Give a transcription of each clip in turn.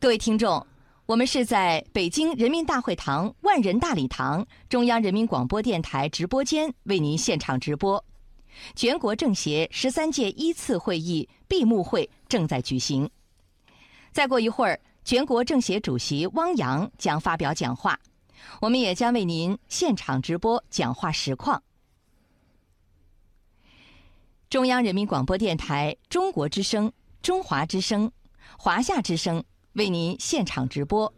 各位听众，我们是在北京人民大会堂万人大礼堂中央人民广播电台直播间为您现场直播。全国政协十三届一次会议闭幕会正在举行。再过一会儿，全国政协主席汪洋将发表讲话，我们也将为您现场直播讲话实况。中央人民广播电台中国之声、中华之声、华夏之声为您现场直播。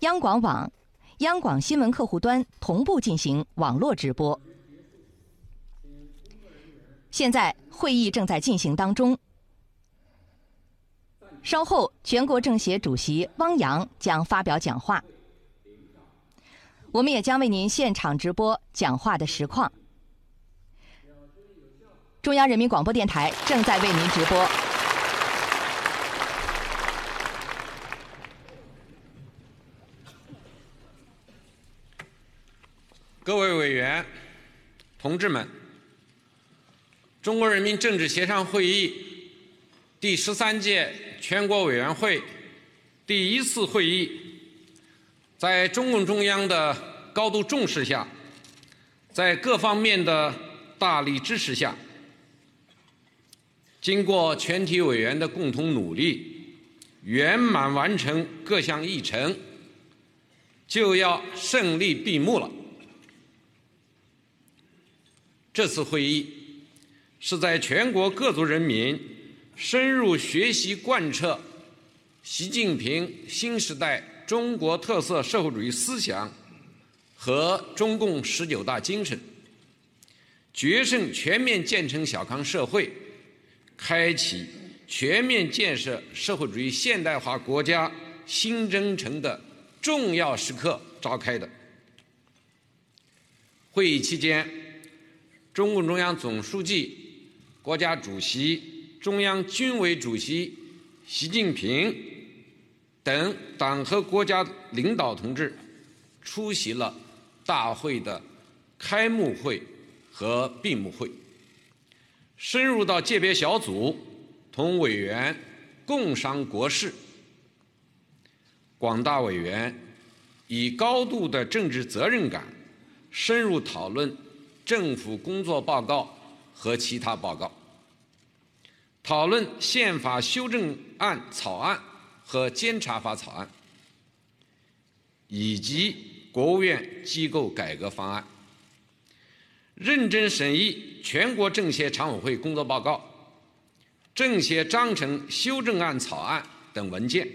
央广网、央广新闻客户端同步进行网络直播。现在会议正在进行当中，稍后全国政协主席汪洋将发表讲话，我们也将为您现场直播讲话的实况。中央人民广播电台正在为您直播。各位委员、同志们，中国人民政治协商会议第十三届全国委员会第一次会议，在中共中央的高度重视下，在各方面的大力支持下，经过全体委员的共同努力，圆满完成各项议程，就要胜利闭幕了。这次会议是在全国各族人民深入学习贯彻习近平新时代中国特色社会主义思想和中共十九大精神，决胜全面建成小康社会，开启全面建设社会主义现代化国家新征程的重要时刻召开的。会议期间。中共中央总书记、国家主席、中央军委主席习近平等党和国家领导同志出席了大会的开幕会和闭幕会，深入到界别小组，同委员共商国事。广大委员以高度的政治责任感，深入讨论。政府工作报告和其他报告，讨论宪法修正案草案和监察法草案，以及国务院机构改革方案，认真审议全国政协常委会工作报告、政协章程修正案草案等文件，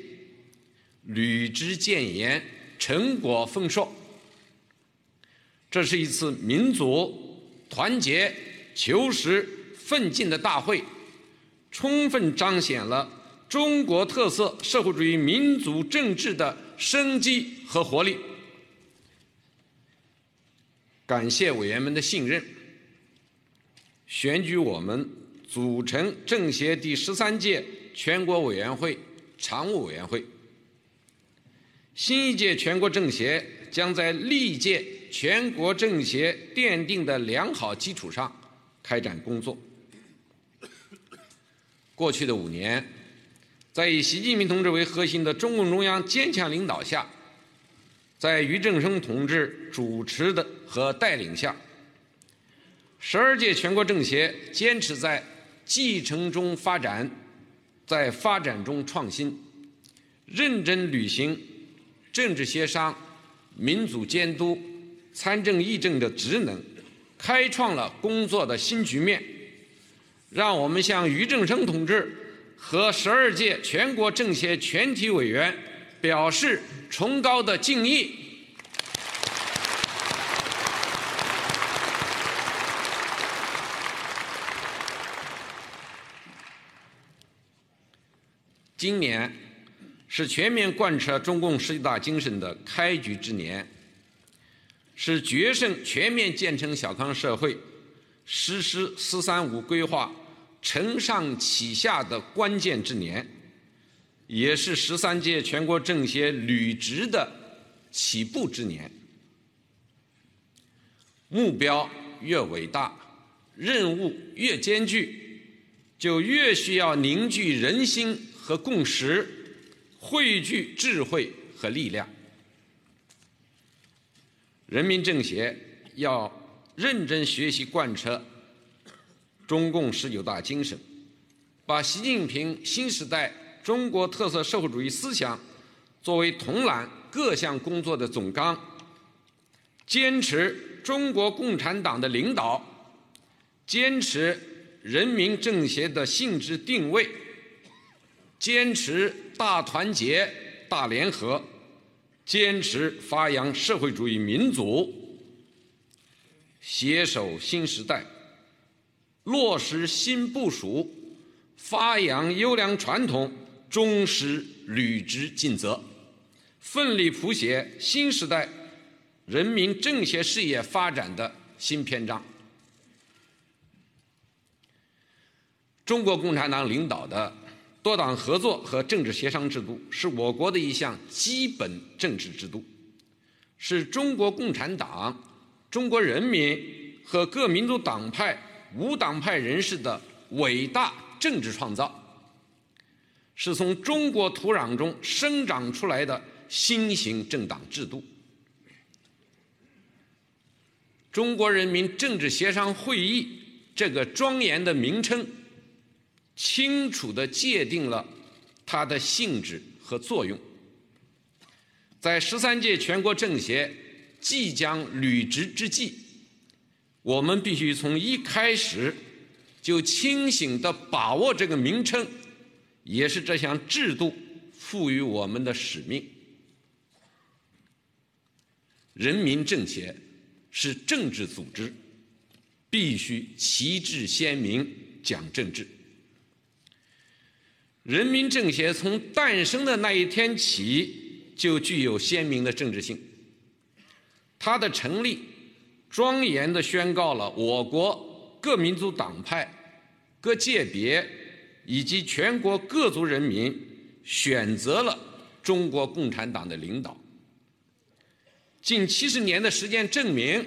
履职建言，成果丰硕。这是一次民族团结、求实、奋进的大会，充分彰显了中国特色社会主义民主政治的生机和活力。感谢委员们的信任，选举我们组成政协第十三届全国委员会常务委员会。新一届全国政协将在历届。全国政协奠定的良好基础上开展工作。过去的五年，在以习近平同志为核心的中共中央坚强领导下，在俞正声同志主持的和带领下，十二届全国政协坚持在继承中发展，在发展中创新，认真履行政治协商、民主监督。参政议政的职能，开创了工作的新局面，让我们向俞正声同志和十二届全国政协全体委员表示崇高的敬意。今年是全面贯彻中共十九大精神的开局之年。是决胜全面建成小康社会、实施“十三五”规划承上启下的关键之年，也是十三届全国政协履职的起步之年。目标越伟大，任务越艰巨，就越需要凝聚人心和共识，汇聚智慧和力量。人民政协要认真学习贯彻中共十九大精神，把习近平新时代中国特色社会主义思想作为统揽各项工作的总纲，坚持中国共产党的领导，坚持人民政协的性质定位，坚持大团结、大联合。坚持发扬社会主义民主，携手新时代，落实新部署，发扬优良传统，忠实履职尽责，奋力谱写新时代人民政协事业发展的新篇章。中国共产党领导的。多党合作和政治协商制度是我国的一项基本政治制度，是中国共产党、中国人民和各民族党派、无党派人士的伟大政治创造，是从中国土壤中生长出来的新型政党制度。中国人民政治协商会议这个庄严的名称。清楚地界定了它的性质和作用。在十三届全国政协即将履职之际，我们必须从一开始就清醒地把握这个名称，也是这项制度赋予我们的使命。人民政协是政治组织，必须旗帜鲜明，讲政治。人民政协从诞生的那一天起就具有鲜明的政治性。它的成立，庄严地宣告了我国各民族党派、各界别以及全国各族人民选择了中国共产党的领导。近七十年的时间证明，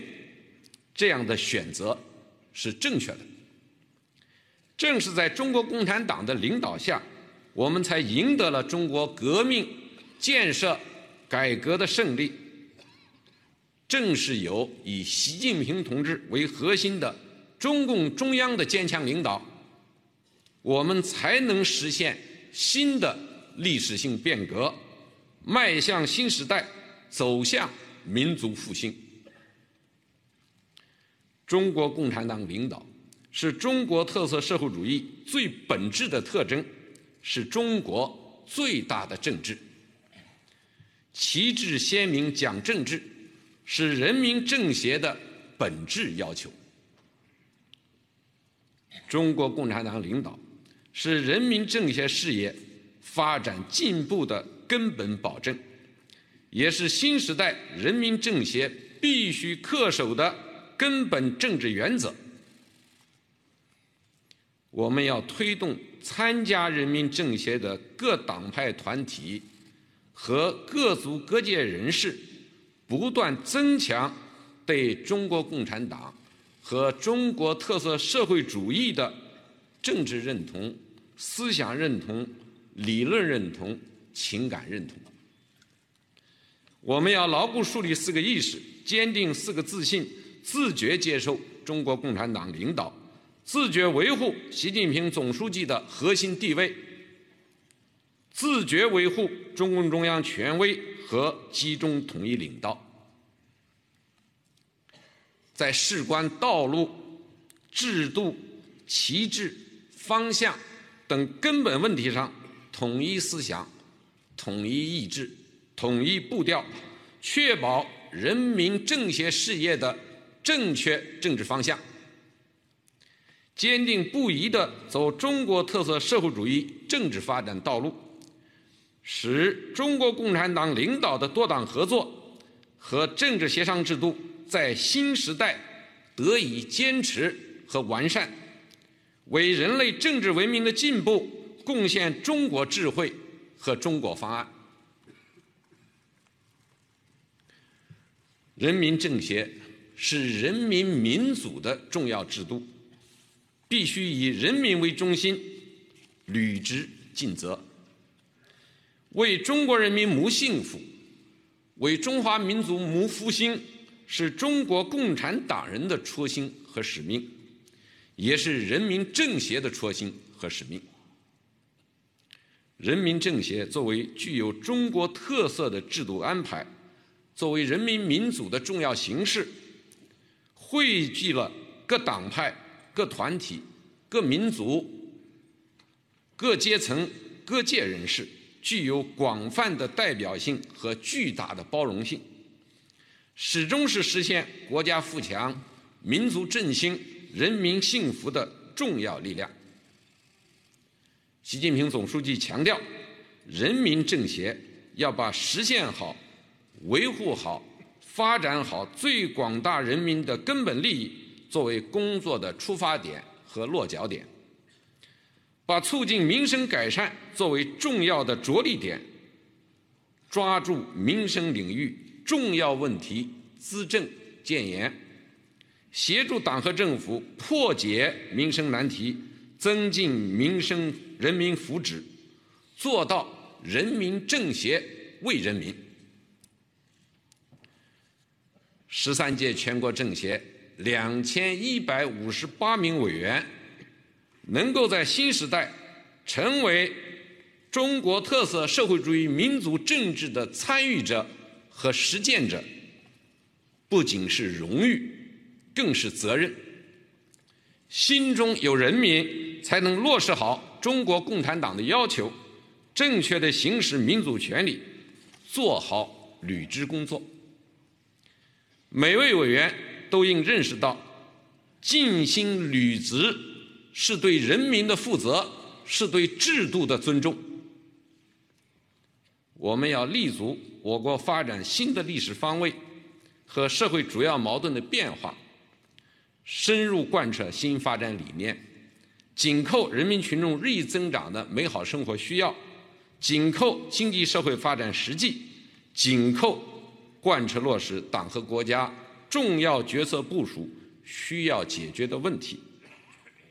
这样的选择是正确的。正是在中国共产党的领导下。我们才赢得了中国革命、建设、改革的胜利。正是有以习近平同志为核心的中共中央的坚强领导，我们才能实现新的历史性变革，迈向新时代，走向民族复兴。中国共产党领导是中国特色社会主义最本质的特征。是中国最大的政治，旗帜鲜明讲政治，是人民政协的本质要求。中国共产党领导是人民政协事业发展进步的根本保证，也是新时代人民政协必须恪守的根本政治原则。我们要推动。参加人民政协的各党派团体和各族各界人士，不断增强对中国共产党和中国特色社会主义的政治认同、思想认同、理论认同、情感认同。我们要牢固树立四个意识，坚定四个自信，自觉接受中国共产党领导。自觉维护习近平总书记的核心地位，自觉维护中共中央权威和集中统一领导，在事关道路、制度、旗帜、方向等根本问题上统一思想、统一意志、统一步调，确保人民政协事业的正确政治方向。坚定不移地走中国特色社会主义政治发展道路，使中国共产党领导的多党合作和政治协商制度在新时代得以坚持和完善，为人类政治文明的进步贡献中国智慧和中国方案。人民政协是人民民主的重要制度。必须以人民为中心，履职尽责，为中国人民谋幸福，为中华民族谋复兴，是中国共产党人的初心和使命，也是人民政协的初心和使命。人民政协作为具有中国特色的制度安排，作为人民民主的重要形式，汇聚了各党派、各团体、各民族、各阶层、各界人士，具有广泛的代表性和巨大的包容性，始终是实现国家富强、民族振兴、人民幸福的重要力量。习近平总书记强调，人民政协要把实现好、维护好、发展好最广大人民的根本利益作为工作的出发点和落脚点，把促进民生改善作为重要的着力点，抓住民生领域重要问题资政建言，协助党和政府破解民生难题。增进民生人民福祉，做到人民政协为人民。十三届全国政协两千一百五十八名委员，能够在新时代成为中国特色社会主义民族政治的参与者和实践者，不仅是荣誉，更是责任。心中有人民，才能落实好中国共产党的要求，正确的行使民主权利，做好履职工作。每位委员都应认识到，尽心履职是对人民的负责，是对制度的尊重。我们要立足我国发展新的历史方位和社会主要矛盾的变化。深入贯彻新发展理念，紧扣人民群众日益增长的美好生活需要，紧扣经济社会发展实际，紧扣贯彻落实党和国家重要决策部署需要解决的问题，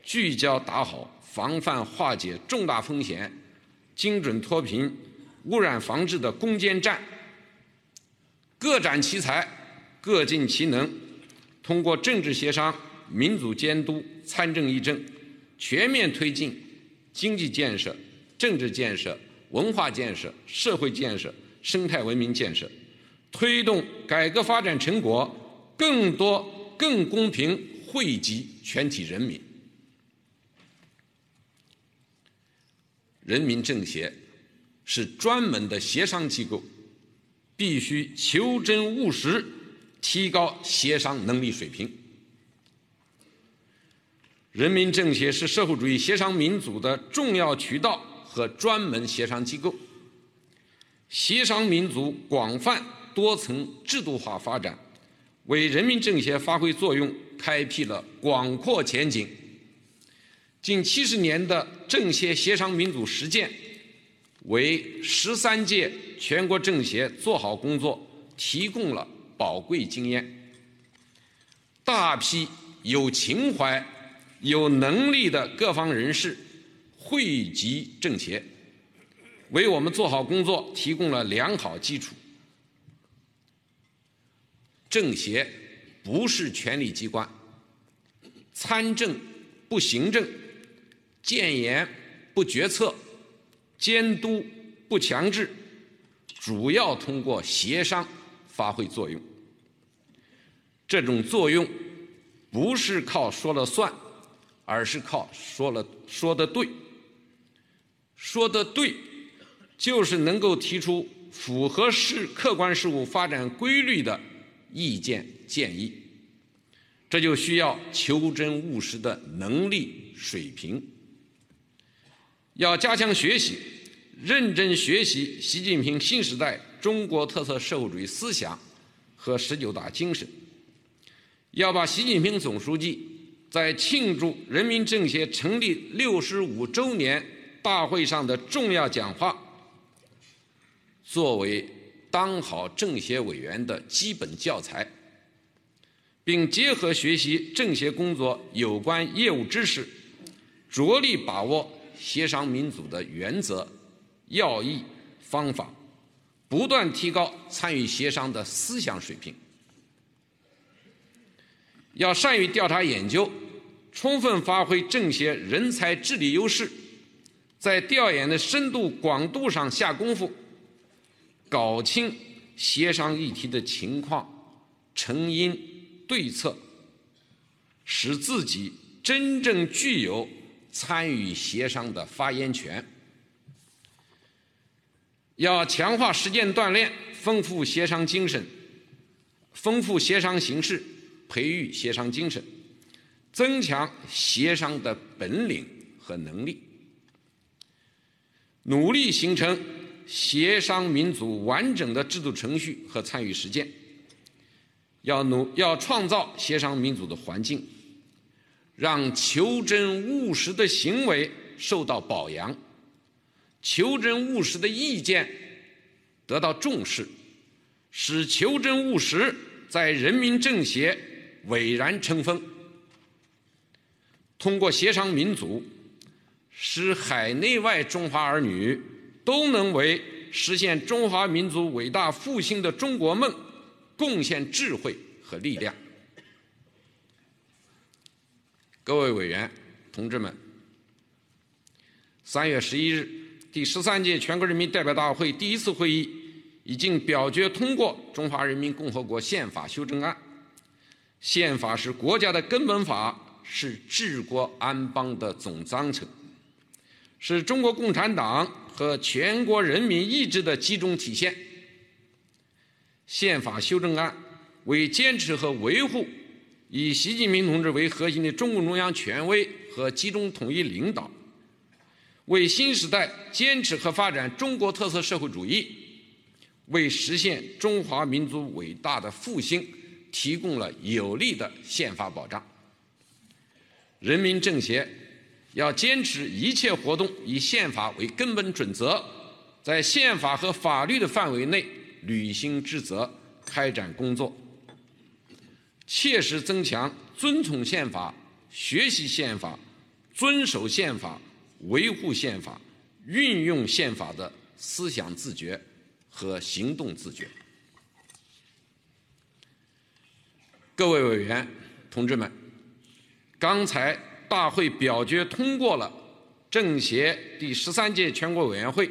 聚焦打好防范化解重大风险、精准脱贫、污染防治的攻坚战，各展其才，各尽其能。通过政治协商、民主监督、参政议政，全面推进经济建设、政治建设、文化建设、社会建设、生态文明建设，推动改革发展成果更多、更公平惠及全体人民。人民政协是专门的协商机构，必须求真务实。提高协商能力水平。人民政协是社会主义协商民主的重要渠道和专门协商机构，协商民主广泛多层制度化发展，为人民政协发挥作用开辟了广阔前景。近七十年的政协协商民主实践，为十三届全国政协做好工作提供了。宝贵经验，大批有情怀、有能力的各方人士汇集政协，为我们做好工作提供了良好基础。政协不是权力机关，参政不行政，建言不决策，监督不强制，主要通过协商发挥作用。这种作用不是靠说了算，而是靠说了说的对。说的对，就是能够提出符合事客观事物发展规律的意见建议。这就需要求真务实的能力水平。要加强学习，认真学习习近平新时代中国特色社会主义思想和十九大精神。要把习近平总书记在庆祝人民政协成立六十五周年大会上的重要讲话作为当好政协委员的基本教材，并结合学习政协工作有关业务知识，着力把握协商民主的原则、要义方法，不断提高参与协商的思想水平。要善于调查研究，充分发挥政协人才治理优势，在调研的深度广度上下功夫，搞清协商议题的情况、成因、对策，使自己真正具有参与协商的发言权。要强化实践锻炼，丰富协商精神，丰富协商形式，培育协商精神，增强协商的本领和能力，努力形成协商民主完整的制度程序和参与实践。要努要创造协商民主的环境，让求真务实的行为受到表扬。求真务实的意见得到重视，使求真务实在人民政协蔚然成风。通过协商民主，使海内外中华儿女都能为实现中华民族伟大复兴的中国梦贡献智慧和力量。各位委员、同志们，三月十一日。第十三届全国人民代表大会第一次会议已经表决通过《中华人民共和国宪法修正案》。宪法是国家的根本法，是治国安邦的总章程，是中国共产党和全国人民意志的集中体现。宪法修正案为坚持和维护以习近平同志为核心的中共中央权威和集中统一领导。为新时代坚持和发展中国特色社会主义，为实现中华民族伟大的复兴提供了有力的宪法保障。人民政协要坚持一切活动以宪法为根本准则，在宪法和法律的范围内履行职责、开展工作，切实增强遵从宪法、学习宪法、遵守宪法。维护宪法、运用宪法的思想自觉和行动自觉。各位委员、同志们，刚才大会表决通过了政协第十三届全国委员会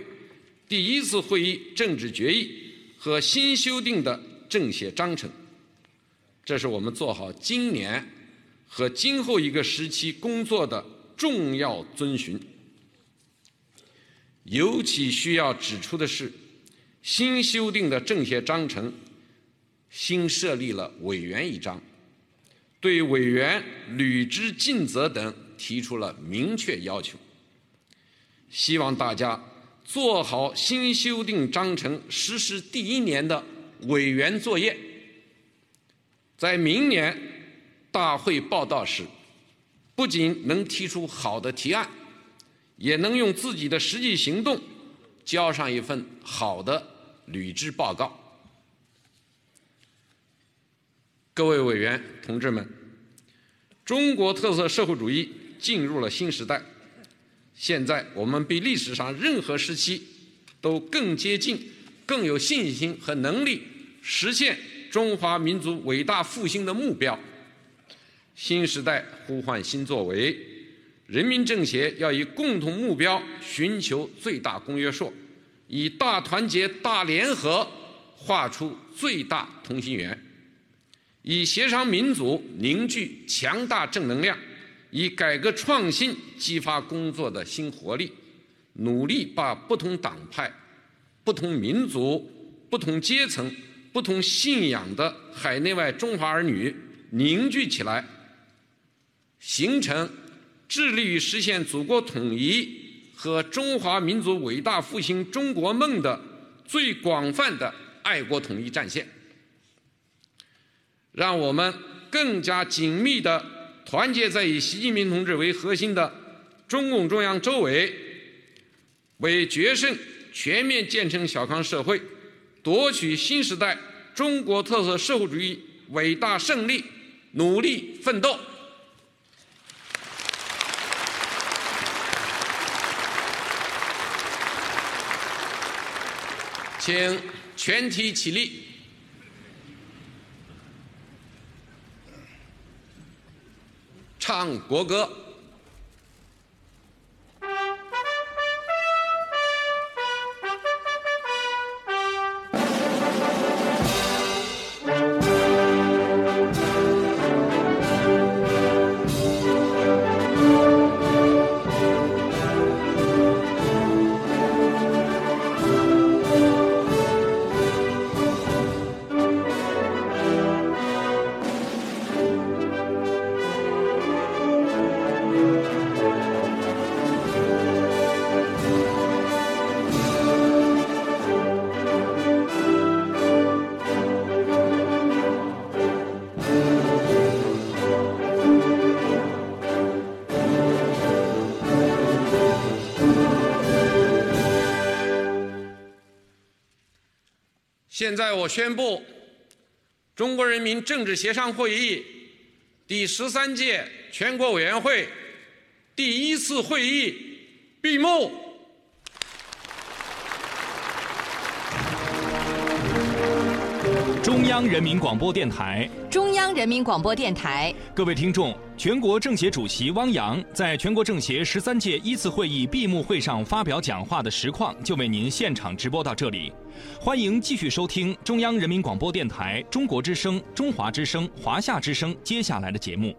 第一次会议政治决议和新修订的政协章程，这是我们做好今年和今后一个时期工作的重要遵循。尤其需要指出的是，新修订的政协章程新设立了委员一章，对委员履职尽责等提出了明确要求。希望大家做好新修订章程实施第一年的委员作业，在明年大会报道时，不仅能提出好的提案。也能用自己的实际行动交上一份好的履职报告。各位委员、同志们，中国特色社会主义进入了新时代，现在我们比历史上任何时期都更接近、更有信心和能力实现中华民族伟大复兴的目标。新时代呼唤新作为。人民政协要以共同目标寻求最大公约数，以大团结大联合画出最大同心圆，以协商民主凝聚强大正能量，以改革创新激发工作的新活力，努力把不同党派、不同民族、不同阶层、不同信仰的海内外中华儿女凝聚起来，形成。致力于实现祖国统一和中华民族伟大复兴中国梦的最广泛的爱国统一战线，让我们更加紧密地团结在以习近平同志为核心的中共中央周围，为决胜全面建成小康社会、夺取新时代中国特色社会主义伟大胜利努力奋斗。请全体起立。唱国歌。现在我宣布，中国人民政治协商会议第十三届全国委员会第一次会议闭幕。中央人民广播电台，中央人民广播电台，各位听众，全国政协主席汪洋在全国政协十三届一次会议闭幕会上发表讲话的实况，就为您现场直播到这里。欢迎继续收听中央人民广播电台中国之声、中华之声、华夏之声接下来的节目。